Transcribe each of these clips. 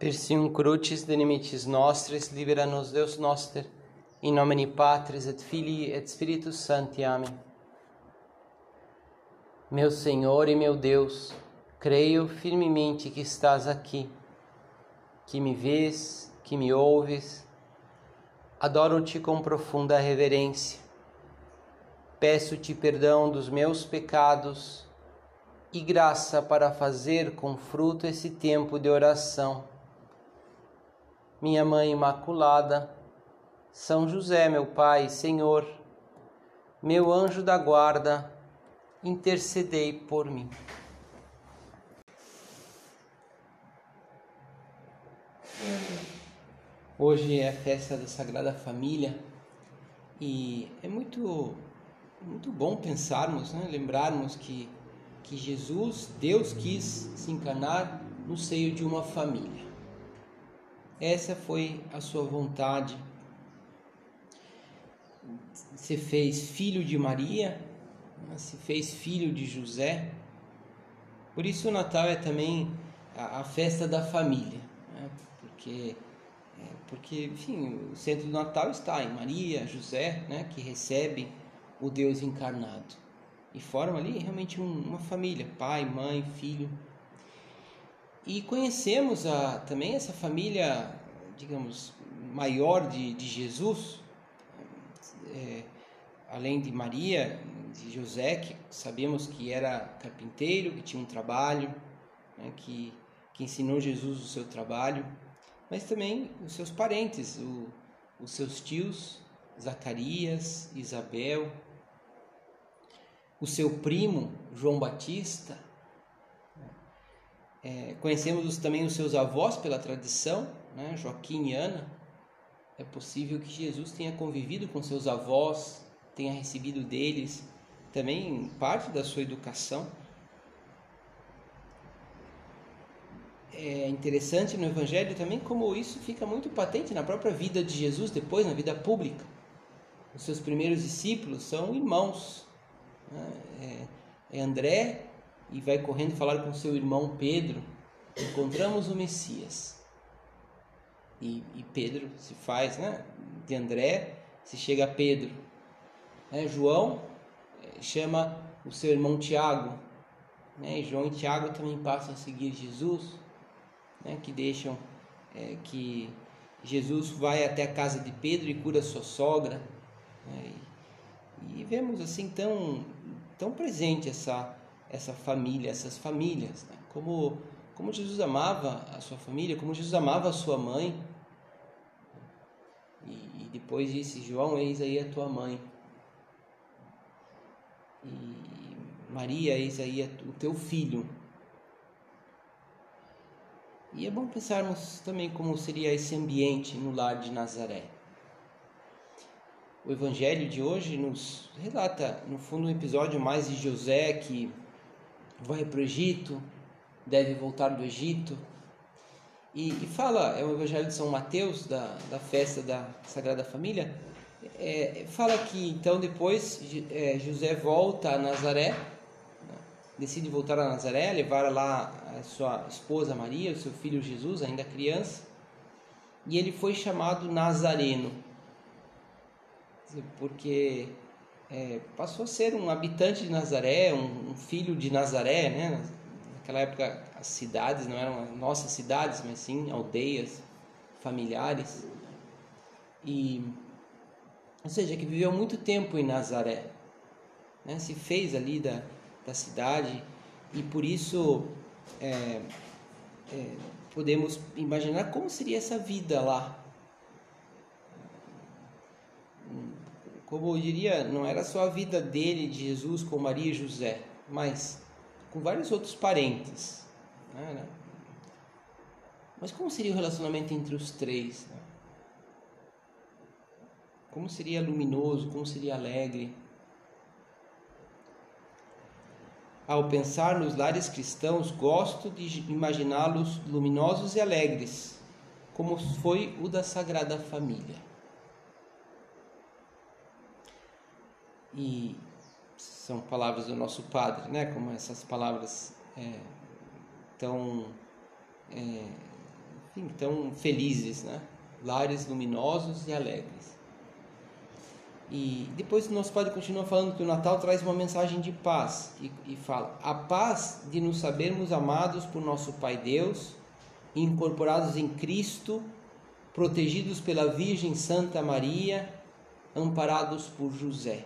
Persium crucis de nimicis nostris, libera nos Deus noster, in nomine Patris et Filii et Spiritus Sancti. Amém. Meu Senhor e meu Deus, creio firmemente que estás aqui, que me vês, que me ouves. Adoro-te com profunda reverência. Peço-te perdão dos meus pecados e graça para fazer com fruto esse tempo de oração minha Mãe Imaculada, São José, meu Pai, Senhor, meu anjo da guarda, intercedei por mim. Hoje é a festa da Sagrada Família e é muito muito bom pensarmos, né? lembrarmos que que Jesus, Deus quis se encarnar no seio de uma família. Essa foi a sua vontade. Se fez filho de Maria, se fez filho de José. Por isso o Natal é também a, festa da família, né? porque é, porque enfim o centro do Natal está em Maria, José, né? que recebe o Deus encarnado e forma ali realmente um, uma família, pai, mãe, filho. E conhecemos a, também essa família, digamos, maior de, de Jesus, é, além de Maria, de José, que sabemos que era carpinteiro, que tinha um trabalho, né, que, que ensinou Jesus o seu trabalho, mas também os seus parentes, o, os seus tios, Zacarias, Isabel, o seu primo, João Batista, é, conhecemos também os seus avós pela tradição, né? Joaquim e Ana. É possível que Jesus tenha convivido com seus avós, tenha recebido deles também parte da sua educação. É interessante no Evangelho também como isso fica muito patente na própria vida de Jesus, depois na vida pública. Os seus primeiros discípulos são irmãos. Né? É, é André e vai correndo falar com seu irmão Pedro, encontramos o Messias. E, e Pedro se faz, né? De André se chega a Pedro. Né? João eh, chama o seu irmão Tiago. Né? E João e Tiago também passam a seguir Jesus, né? que deixam é, que Jesus vai até a casa de Pedro e cura sua sogra. Né? E, e vemos assim tão, tão presente essa essa família, essas famílias, né? como como Jesus amava a sua família, como Jesus amava a sua mãe. E, e depois disse: João, eis aí a tua mãe. E Maria, eis aí o teu filho. E é bom pensarmos também como seria esse ambiente no lar de Nazaré. O evangelho de hoje nos relata, no fundo, um episódio mais de José que vai para o Egito, deve voltar do Egito. E, e, fala, é o Evangelho de São Mateus, da, da festa da Sagrada Família, é, fala que então depois é, José volta a Nazaré, né, decide voltar a Nazaré, levar lá a sua esposa Maria, o seu filho Jesus, ainda criança, e ele foi chamado Nazareno, porque é, passou a ser um habitante de Nazaré, um, um, filho de Nazaré, né? Naquela época as cidades não eram nossas cidades, mas sim aldeias familiares. E, ou seja, que viveu muito tempo em Nazaré, né? se fez ali da, da cidade e por isso é, é, podemos imaginar como seria essa vida lá, como eu diria, não era só a vida dele, de Jesus, com Maria e José, mas com vários outros parentes. Né? Mas como seria o relacionamento entre os três? Né? Como seria luminoso, como seria alegre? Ao pensar nos lares cristãos, gosto de imaginá-los luminosos e alegres, como foi o da Sagrada Família. E são palavras do nosso Padre, né? Como essas palavras é, tão é, enfim, tão felizes, né? Lares luminosos e alegres. E depois o nosso Padre continua falando que o Natal traz uma mensagem de paz e, e fala: a paz de nos sabermos amados por nosso Pai Deus, incorporados em Cristo, protegidos pela Virgem Santa Maria, amparados por José.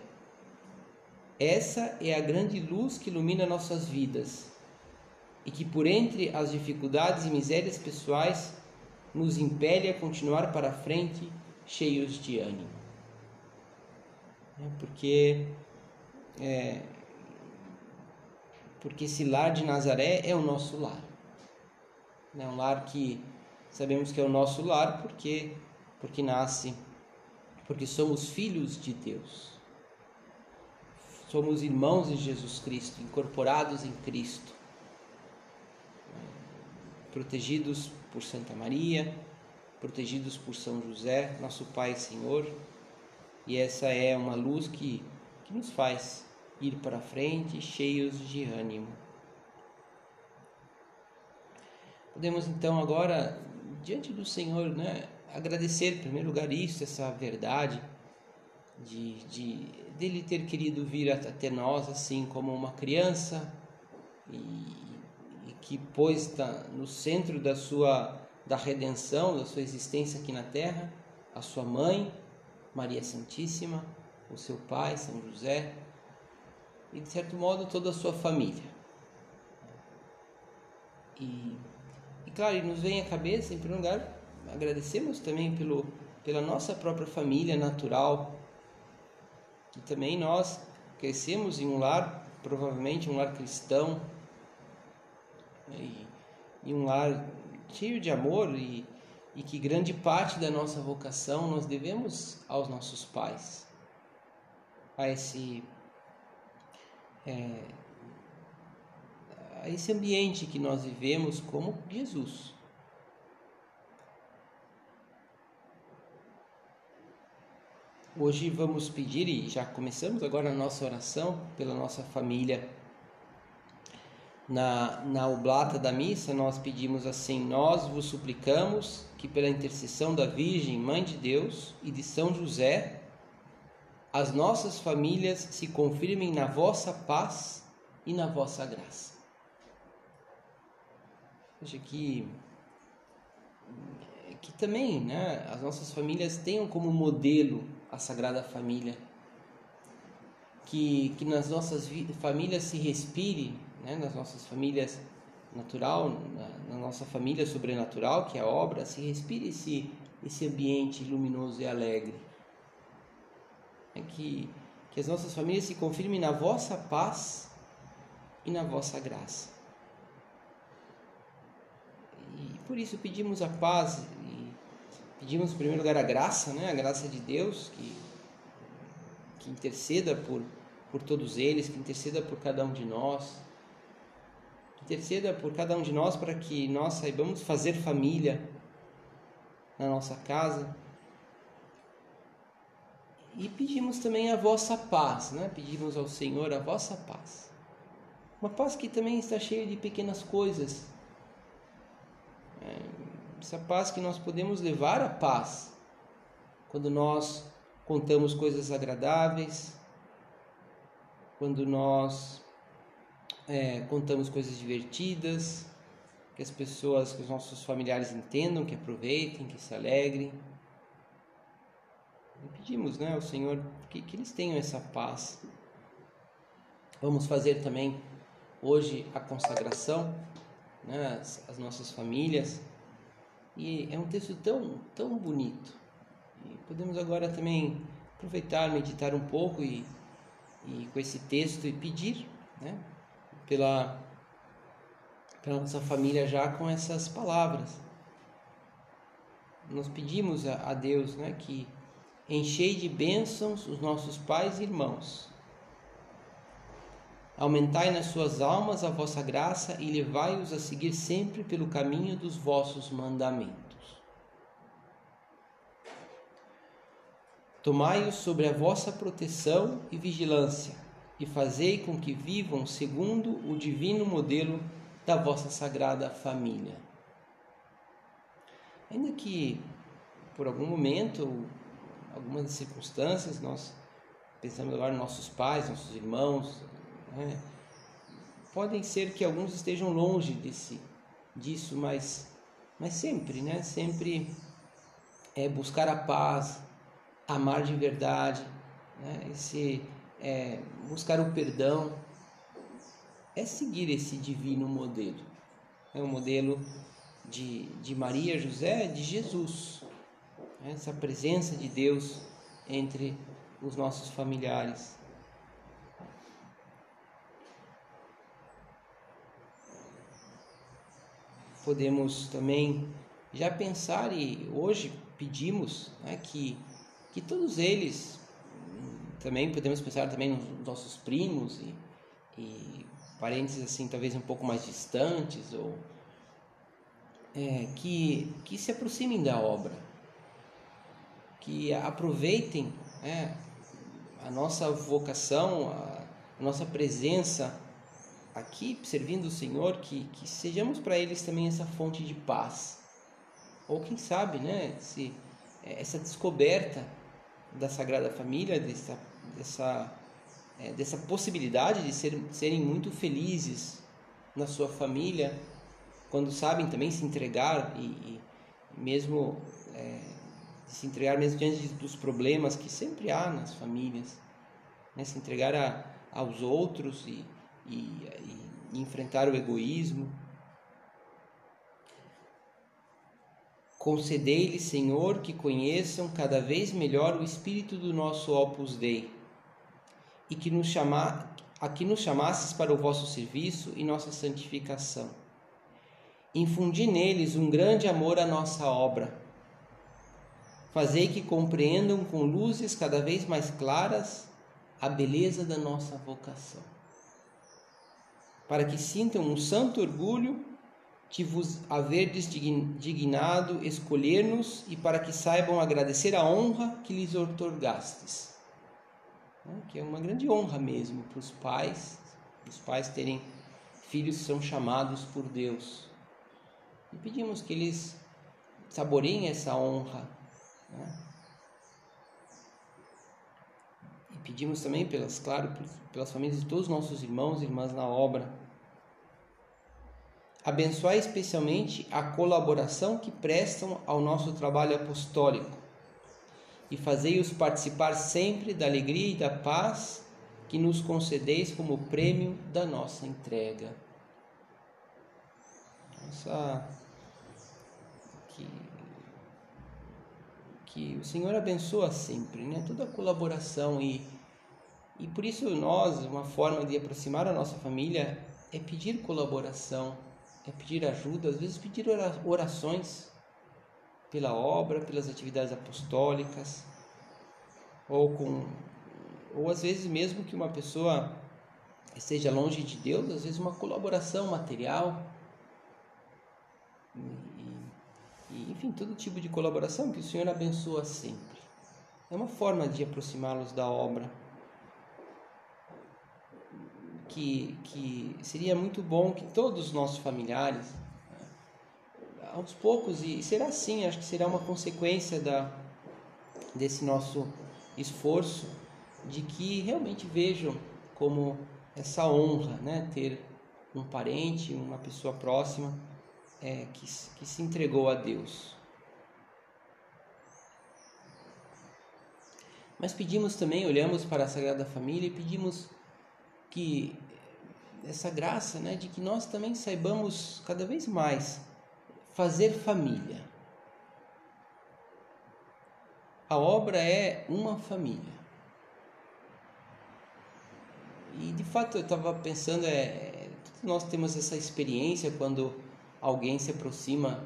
Essa é a grande luz que ilumina nossas vidas e que, por entre as dificuldades e misérias pessoais, nos impele a continuar para frente cheios de ânimo. É porque é, porque esse lar de Nazaré é o nosso lar. É um lar que sabemos que é o nosso lar porque porque nasce porque somos filhos de Deus. Somos irmãos em Jesus Cristo, incorporados em Cristo, protegidos por Santa Maria, protegidos por São José, nosso Pai e Senhor. E essa é uma luz que, que nos faz ir para frente cheios de ânimo. Podemos então agora, diante do Senhor, né, agradecer em primeiro lugar isso, essa verdade de, de dele ter querido vir até nós assim como uma criança e, e que pôs no centro da sua da redenção, da sua existência aqui na terra, a sua mãe, Maria Santíssima, o seu pai, São José, e de certo modo toda a sua família. E, e claro, nos vem à cabeça, em primeiro lugar, agradecemos também pelo, pela nossa própria família natural, que também nós crescemos em um lar, provavelmente um lar cristão, e, e um lar cheio de amor e, e que grande parte da nossa vocação nós devemos aos nossos pais, a esse é, a esse ambiente que nós vivemos como Jesus. Hoje vamos pedir, e já começamos agora a nossa oração pela nossa família. Na, na oblata da missa, nós pedimos assim: Nós vos suplicamos que, pela intercessão da Virgem, Mãe de Deus e de São José, as nossas famílias se confirmem na vossa paz e na vossa graça. Veja que, que também né, as nossas famílias tenham como modelo a Sagrada Família. Que, que nas nossas famílias se respire, né, nas nossas famílias natural, na, na, nossa família sobrenatural, que é a obra, se respire esse, esse ambiente luminoso e alegre. É que, que as nossas famílias se confirmem na vossa paz e na vossa graça. E por isso pedimos a paz Pedimos em primeiro lugar a graça, né? a graça de Deus, que, que interceda por, por todos eles, que interceda por cada um de nós, que interceda por cada um de nós para que nós saibamos fazer família na nossa casa. E pedimos também a vossa paz, né? pedimos ao Senhor a vossa paz. Uma paz que também está cheia de pequenas coisas. É, essa paz que nós podemos levar a paz quando nós contamos coisas agradáveis, quando nós é, contamos coisas divertidas, que as pessoas, que os nossos familiares entendam, que aproveitem, que se alegrem. E pedimos né, ao Senhor que, que eles tenham essa paz. Vamos fazer também hoje a consagração, né, as, as nossas famílias. E é um texto tão, tão bonito. E podemos agora também aproveitar, meditar um pouco e, e com esse texto e pedir né, pela, pela nossa família já com essas palavras. Nós pedimos a, a Deus né, que enchei de bênçãos os nossos pais e irmãos Aumentai nas suas almas a vossa graça e levai-os a seguir sempre pelo caminho dos vossos mandamentos. Tomai-os sobre a vossa proteção e vigilância, e fazei com que vivam segundo o divino modelo da vossa sagrada família. Ainda que por algum momento, algumas circunstâncias, nós pensamos agora nos nossos pais, nossos irmãos, né? podem ser que alguns estejam longe desse, disso, mas, mas sempre, né? Sempre é buscar a paz, amar de verdade, né? Esse, é, buscar o perdão, é seguir esse divino modelo. É o modelo de, de Maria, José, de Jesus. Essa presença de Deus entre os nossos familiares. Podemos também já pensar e hoje pedimos né, que, que todos eles, também podemos pensar também nos nossos primos e, e parentes assim talvez um pouco mais distantes ou é, que, que se aproximem da obra, que aproveitem é, a nossa vocação, a, a, nossa presença aqui servindo o Senhor, que, que sejamos para eles também essa fonte de paz. Ou quem sabe, né, se, é, essa descoberta da Sagrada Família, dessa, dessa, é, dessa possibilidade de ser, serem muito felizes na sua família, quando sabem também se entregar e, e mesmo é, se entregar mesmo diante dos problemas que sempre há nas famílias, né? se entregar a, aos outros e, e, e enfrentar o egoísmo. Concedei-lhes, Senhor, que conheçam cada vez melhor o espírito do nosso Opus Dei e que nos chama, a que nos chamasses para o vosso serviço e nossa santificação. Infundi neles um grande amor à nossa obra. Fazei que compreendam com luzes cada vez mais claras a beleza da nossa vocação. Para que sintam um santo orgulho que vos haverdes dignado escolher-nos e para que saibam agradecer a honra que lhes otorgastes. Né? Que é uma grande honra mesmo para os pais, os pais terem filhos que são chamados por Deus. E pedimos que eles saboreiem essa honra. Né? E pedimos também, pelas, claro, pelas famílias de todos os nossos irmãos e irmãs na obra Abençoai especialmente a colaboração que prestam ao nosso trabalho apostólico e fazei-os participar sempre da alegria e da paz que nos concedeis como prêmio da nossa entrega. Nossa, que, que o Senhor abençoa sempre, né? Toda a colaboração e e por isso nós, uma forma de aproximar a nossa família é pedir colaboração é pedir ajuda, às vezes pedir orações pela obra, pelas atividades apostólicas, ou com ou às vezes mesmo que uma pessoa esteja longe de Deus, às vezes uma colaboração material, e, enfim, todo tipo de colaboração que o Senhor abençoa sempre. É uma forma de aproximá-los da obra que, que seria muito bom que todos os nossos familiares, né, aos poucos, e será assim, acho que será uma consequência da, desse nosso esforço, de que realmente vejam como essa honra, né, ter um parente, uma pessoa próxima é, que, que se entregou a Deus. Mas pedimos também, olhamos para a Sagrada Família e pedimos que essa graça, né, de que nós também saibamos cada vez mais fazer família. A obra é uma família. E de fato eu estava pensando, é, nós temos essa experiência quando alguém se aproxima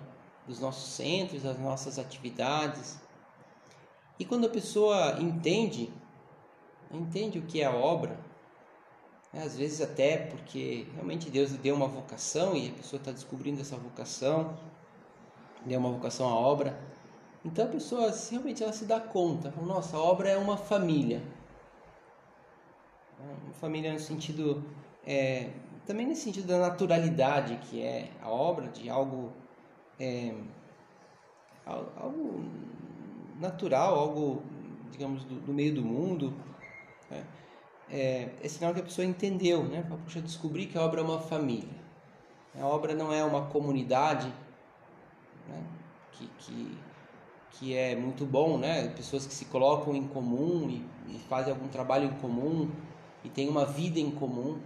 dos nossos centros, das nossas atividades. E quando a pessoa entende, entende o que é a obra? Às vezes até porque realmente Deus deu uma vocação e a pessoa está descobrindo essa vocação, deu uma vocação à obra. Então a pessoa realmente ela se dá conta, nossa, a obra é uma família. Né? Uma família no sentido, é, também nesse sentido da naturalidade que é a obra, de algo é, algo natural, algo, digamos, do, do meio do mundo. Né? É, é, sinal que a pessoa entendeu, né? Puxa, descobri que a obra é uma família. A obra não é uma comunidade, né? que, que, que é muito bom, né? Pessoas que se colocam em comum e, e fazem algum trabalho em comum e têm uma vida em comum.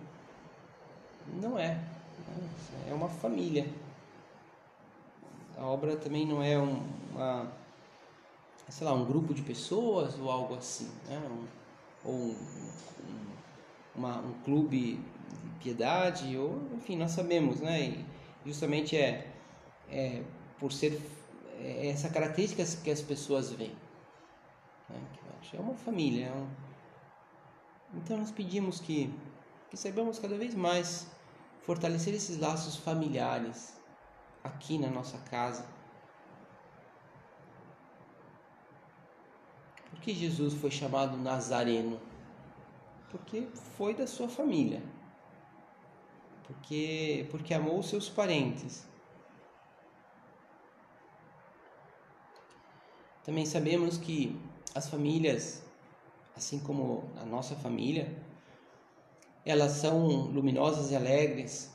Não é. Né? É uma família. A obra também não é um, uma, sei lá, um grupo de pessoas ou algo assim, né? Um, ou um, um, uma, um clube de piedade, ou enfim, nós sabemos, né? E justamente é, é por ser é essa característica que as pessoas veem. Né? É uma família. É um... Então nós pedimos que, que saibamos cada vez mais fortalecer esses laços familiares aqui na nossa casa. Por que Jesus foi chamado Nazareno? Porque foi da sua família. Porque, porque amou seus parentes. Também sabemos que as famílias, assim como a nossa família, elas são luminosas e alegres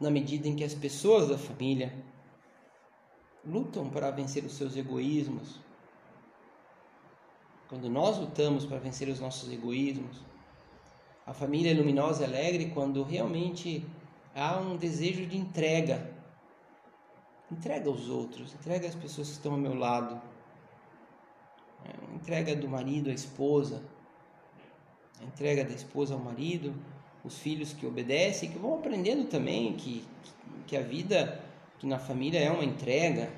na medida em que as pessoas da família lutam para vencer os seus egoísmos. Quando nós lutamos para vencer os nossos egoísmos, a família é luminosa e alegre quando realmente há um desejo de entrega. Entrega aos outros, entrega às pessoas que estão ao meu lado. Entrega do marido à esposa, entrega da esposa ao marido, os filhos que obedecem, que vão aprendendo também que, que a vida que na família é uma entrega.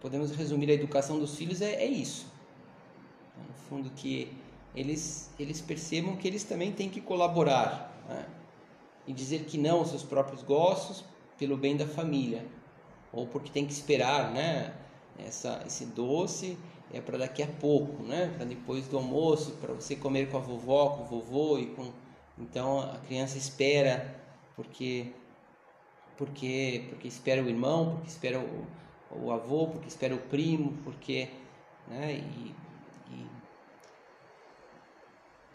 Podemos resumir a educação dos filhos é, é isso. No fundo que eles, eles percebam que eles também têm que colaborar né? e dizer que não aos seus próprios gostos pelo bem da família ou porque tem que esperar, né? Essa, esse doce é para daqui a pouco, né? Para depois do almoço, para você comer com a vovó, com o vovô e com então a criança espera porque porque porque espera o irmão, porque espera o, o avô, porque espera o primo, porque né? E, e,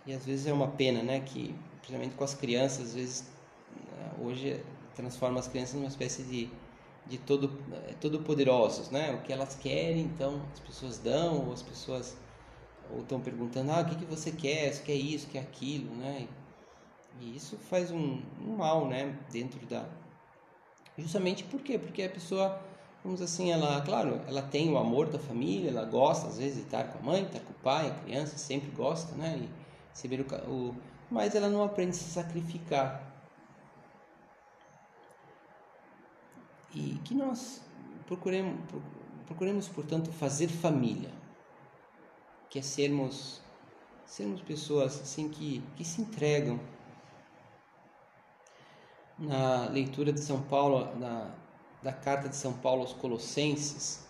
e às vezes é uma pena, né? Que principalmente com as crianças, às vezes né, hoje transforma as crianças numa espécie de de todo, é, todo poderosos, né? O que elas querem, então as pessoas dão, ou as pessoas ou estão perguntando, ah, o que, que você quer? Você quer isso, quer aquilo, né? E isso faz um, um mal, né? Dentro da... Justamente por quê? Porque a pessoa, vamos assim, ela, claro, ela tem o amor da família, ela gosta às vezes de estar com a mãe, estar com o pai, a criança sempre gosta, né? E receber o, o... Mas ela não aprende a se sacrificar. e que nós procuremos, procuremos portanto, fazer família, que é sermos, sermos pessoas assim que, que se entregam. Na leitura de São Paulo, na, da carta de São Paulo aos Colossenses,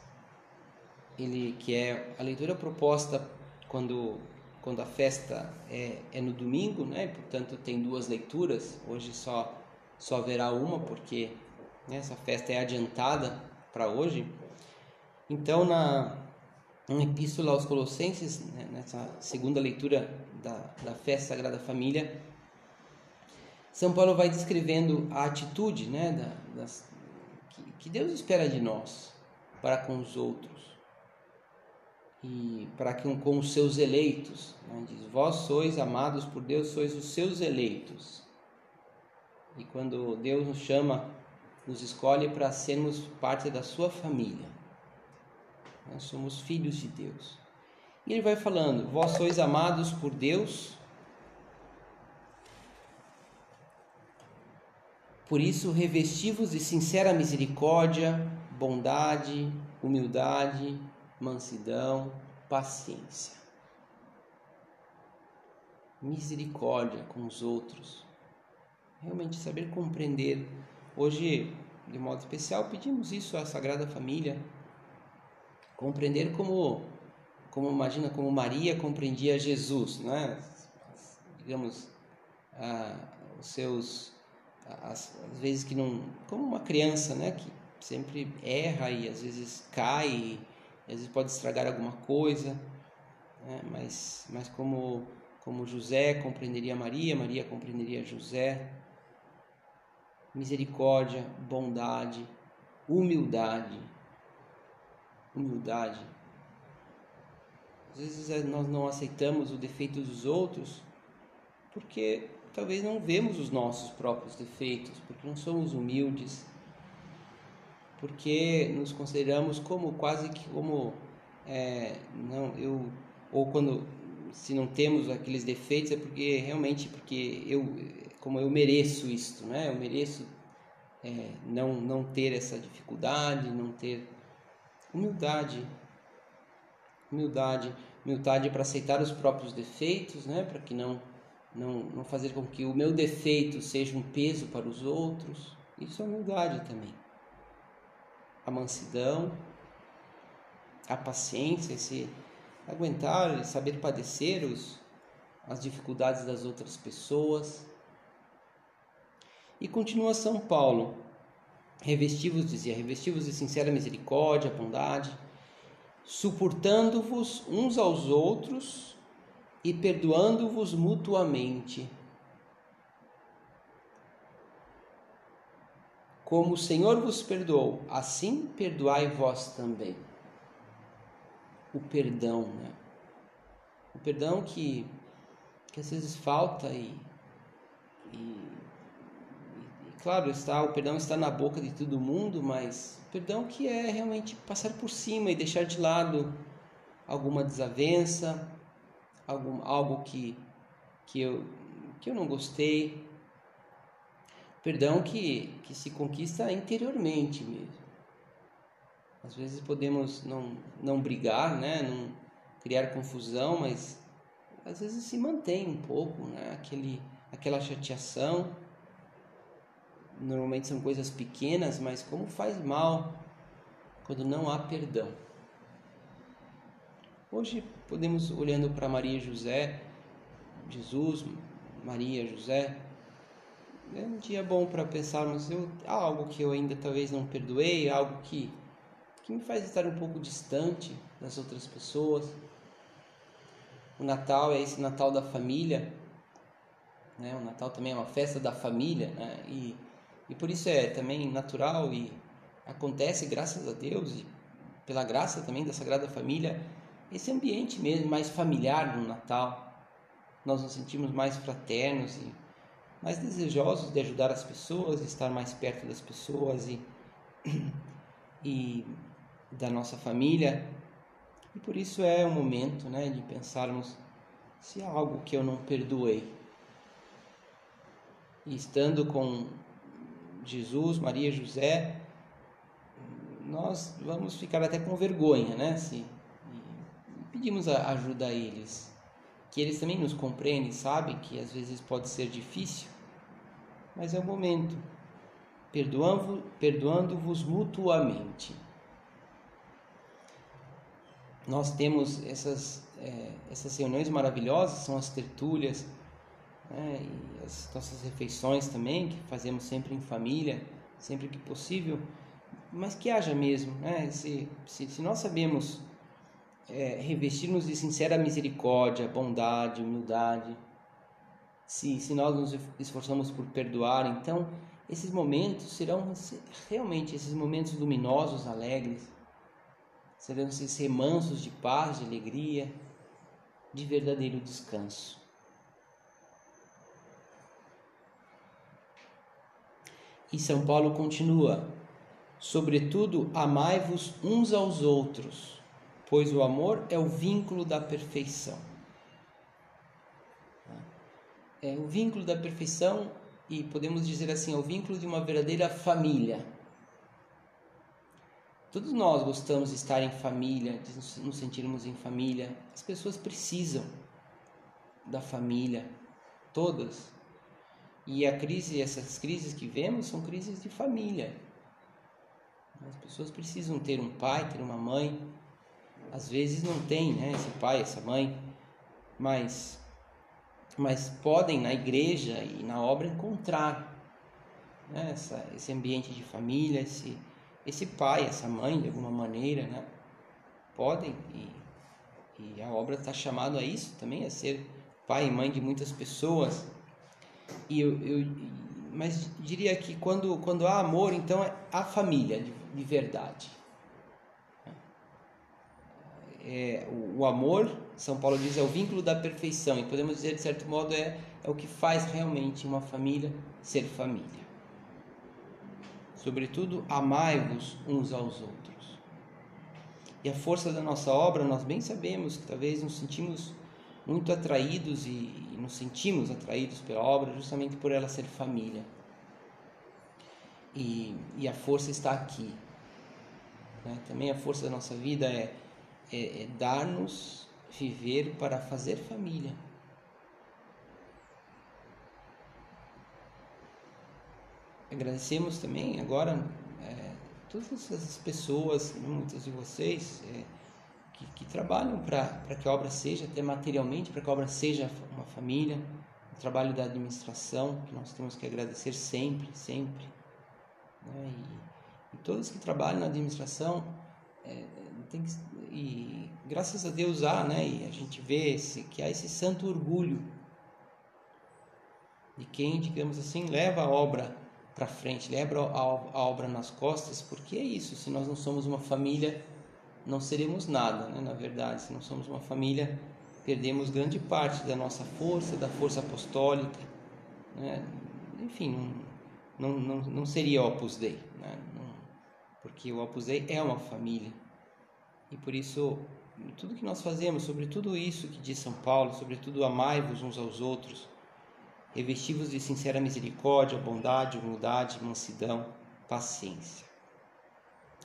ele que é a leitura proposta quando quando a festa é, é no domingo, né? Portanto tem duas leituras. Hoje só só haverá uma porque né? essa festa é adiantada para hoje. Então, na, na Epístola aos Colossenses, né? nessa segunda leitura da, da festa Sagrada Família, São Paulo vai descrevendo a atitude né? Da, das, que, que Deus espera de nós para com os outros e para com, com os seus eleitos. Né? Diz: Vós sois amados por Deus, sois os seus eleitos. E quando Deus nos chama nos escolhe para sermos parte da sua família. Nós somos filhos de Deus. E ele vai falando: Vós sois amados por Deus. Por isso, revestivos de sincera misericórdia, bondade, humildade, mansidão, paciência. Misericórdia com os outros. Realmente saber compreender Hoje, de modo especial, pedimos isso à Sagrada Família, compreender como, como imagina, como Maria compreendia Jesus, né? digamos, ah, os seus, as, as, vezes que não, como uma criança, né? Que, sempre erra e às vezes cai, e às vezes pode estragar alguma coisa, né? mas, mas como, como José compreenderia Maria, Maria compreenderia José. Misericórdia, bondade, humildade. Humildade. Às vezes é, nós não aceitamos o defeito dos outros porque talvez não vemos os nossos próprios defeitos, porque não somos humildes, porque nos consideramos como quase que como é, não eu ou quando se não temos aqueles defeitos é porque realmente porque eu como eu mereço isto, né? Eu mereço é, não não ter essa dificuldade, não ter humildade, humildade, humildade para aceitar os próprios defeitos, né? Para que não não, não fazer com que o meu defeito seja um peso para os outros. Isso é humildade também. A mansidão, a paciência, esse aguentar, saber padecer os, as dificuldades das outras pessoas. E continua São Paulo, revestivos, dizia, revestivos de sincera misericórdia, bondade, suportando-vos uns aos outros e perdoando-vos mutuamente. Como o Senhor vos perdoou, assim perdoai vós também. O perdão, né? O perdão que, que às vezes falta e, e, e, claro, está, o perdão está na boca de todo mundo, mas o perdão que é realmente passar por cima e deixar de lado alguma desavença, algum, algo que, que, eu, que eu não gostei. Perdão que, que se conquista interiormente mesmo. Às vezes podemos não, não brigar, né? não criar confusão, mas às vezes se mantém um pouco né? Aquele, aquela chateação. Normalmente são coisas pequenas, mas como faz mal quando não há perdão. Hoje podemos, olhando para Maria e José, Jesus, Maria, José, é um dia bom para pensarmos eu, algo que eu ainda talvez não perdoei, algo que, que me faz estar um pouco distante das outras pessoas. O Natal é esse Natal da família, né? o Natal também é uma festa da família, né? e, e por isso é também natural e acontece, graças a Deus, e pela graça também da Sagrada Família, esse ambiente mesmo mais familiar no Natal. Nós nos sentimos mais fraternos e mais desejosos de ajudar as pessoas, estar mais perto das pessoas e, e da nossa família. E por isso é o momento né, de pensarmos se há algo que eu não perdoei. E estando com Jesus, Maria, José, nós vamos ficar até com vergonha, né? Se pedimos ajuda a eles, que eles também nos compreendem, sabem que às vezes pode ser difícil, mas é o momento, perdoando-vos mutuamente. Nós temos essas, é, essas reuniões maravilhosas, são as tertúlias, né, e as nossas refeições também, que fazemos sempre em família, sempre que possível, mas que haja mesmo, né? se, se, se nós sabemos é, revestir-nos de sincera misericórdia, bondade, humildade. Se, se nós nos esforçamos por perdoar, então esses momentos serão realmente esses momentos luminosos, alegres, serão esses remansos de paz, de alegria, de verdadeiro descanso. E São Paulo continua: Sobretudo, amai-vos uns aos outros pois o amor é o vínculo da perfeição. É o vínculo da perfeição e podemos dizer assim, é o vínculo de uma verdadeira família. Todos nós gostamos de estar em família, de nos sentirmos em família. As pessoas precisam da família, todas. E a crise, essas crises que vemos são crises de família. As pessoas precisam ter um pai, ter uma mãe, às vezes não tem, né, esse pai, essa mãe, mas mas podem na igreja e na obra encontrar né, essa, esse ambiente de família, esse, esse pai, essa mãe, de alguma maneira, né? Podem e, e a obra está chamada a isso também, a ser pai e mãe de muitas pessoas. E eu, eu mas diria que quando, quando há amor, então é a família de, de verdade. É, o, amor, São Paulo diz, é o vínculo da perfeição, e podemos dizer, de certo modo, é, é o que faz realmente uma família ser família. Sobretudo, amai-vos uns aos outros. E a força da nossa obra, nós bem sabemos que talvez nos sentimos muito atraídos e, e nos sentimos atraídos pela obra justamente por ela ser família. E, e a força está aqui. Né? Também a força da nossa vida é, é, é dar-nos viver para fazer família. Agradecemos também agora é, todas essas pessoas, muitas de vocês, é, que, que, trabalham para que a obra seja, até materialmente, para que a obra seja uma família, o trabalho da administração, que nós temos que agradecer sempre, sempre. Né? E, e, todos que trabalham na administração, é, tem que, e graças a Deus há, né? e a gente vê esse, que há esse santo orgulho de quem, digamos assim, leva a obra para frente, leva a, obra nas costas, porque é isso, se nós não somos uma família, não seremos nada, né? na verdade, se não somos uma família, perdemos grande parte da nossa força, da força apostólica, né? enfim, não, não, não, não seria Opus Dei, né? porque o Opus Dei é uma família, e por isso, tudo que nós fazemos, sobre tudo isso que diz São Paulo, sobretudo amai-vos uns aos outros, revestivos de sincera misericórdia, bondade, humildade, mansidão, paciência.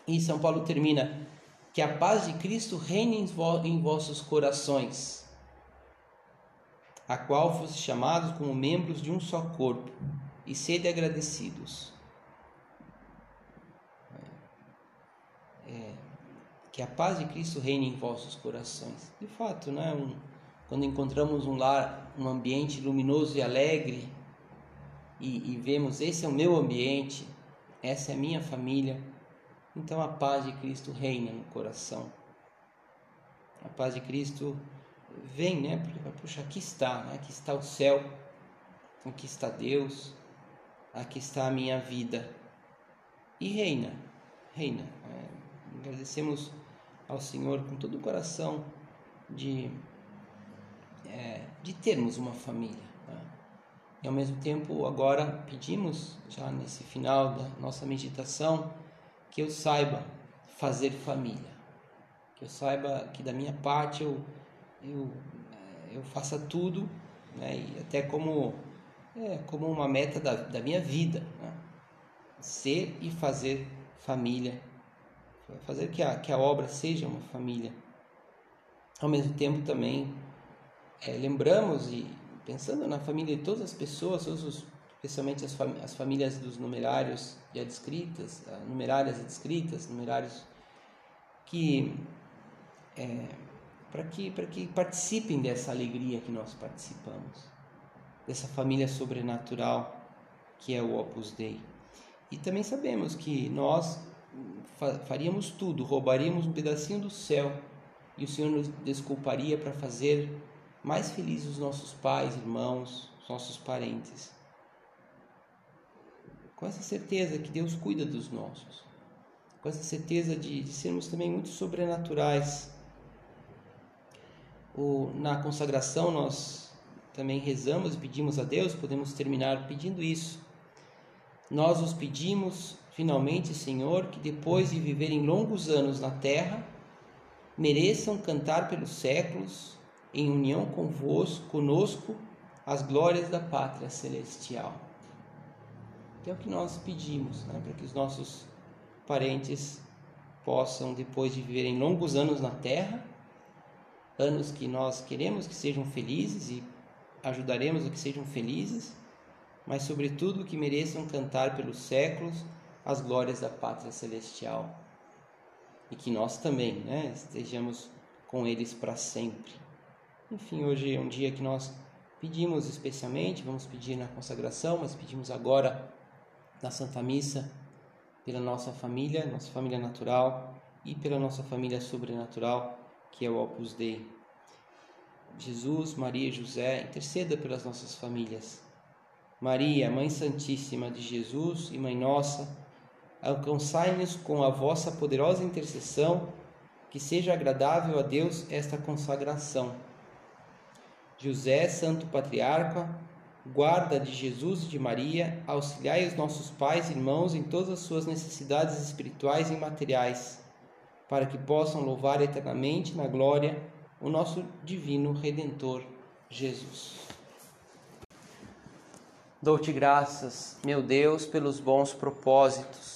E São Paulo termina: que a paz de Cristo reine em vossos corações, a qual fosse chamados como membros de um só corpo, e sede agradecidos. É, é, que a paz de Cristo reine em vossos corações. De fato, né? Um, quando encontramos um lar, um ambiente luminoso e alegre, e, e vemos esse é o meu ambiente, essa é a minha família, então a paz de Cristo reina no coração. A paz de Cristo vem, né? Porque, puxa, aqui está, né? aqui está o céu, aqui está Deus, aqui está a minha vida. E reina, reina. É, agradecemos ao Senhor com todo o coração de é, de termos uma família. Né? E ao mesmo tempo, agora pedimos, já nesse final da nossa meditação, que eu saiba fazer família, que eu saiba que da minha parte eu, eu, é, eu faça tudo, né? e até como, é, como uma meta da, da minha vida, né? ser e fazer família, fazer que a, que a obra seja uma família. Ao mesmo tempo também é, lembramos e pensando na família de todas as pessoas, todos os, especialmente as, as, famílias dos numerários e adscritas, ah, numerárias adscritas, numerários que é, para que para que participem dessa alegria que nós participamos, dessa família sobrenatural que é o Opus Dei. E também sabemos que nós faríamos tudo, roubaríamos um pedacinho do céu e o Senhor nos desculparia para fazer mais felizes os nossos pais, irmãos, os nossos parentes. Com essa certeza que Deus cuida dos nossos, com essa certeza de, de sermos também muito sobrenaturais. O, na consagração, nós também rezamos e pedimos a Deus, podemos terminar pedindo isso. Nós os pedimos, finalmente, Senhor, que depois de viverem longos anos na terra, mereçam cantar pelos séculos em união convosco, conosco, as glórias da pátria celestial. Que é o que nós pedimos, né? para que os nossos parentes possam, depois de viverem longos anos na terra, anos que nós queremos que sejam felizes e ajudaremos a que sejam felizes, mas sobretudo que mereçam cantar pelos séculos as glórias da pátria celestial. E que nós também né, estejamos com eles para sempre. Enfim, hoje é um dia que nós pedimos especialmente, vamos pedir na consagração, mas pedimos agora na Santa Missa pela nossa família, nossa família natural e pela nossa família sobrenatural, que é o Opus Dei. Jesus, Maria e José, interceda pelas nossas famílias. Maria, Mãe Santíssima de Jesus e Mãe Nossa, alcançai-nos com a vossa poderosa intercessão, que seja agradável a Deus esta consagração. José, Santo Patriarca, guarda de Jesus e de Maria, auxiliai os nossos pais e irmãos em todas as suas necessidades espirituais e materiais, para que possam louvar eternamente na glória o nosso divino Redentor Jesus. Dou-te graças, meu Deus, pelos bons propósitos,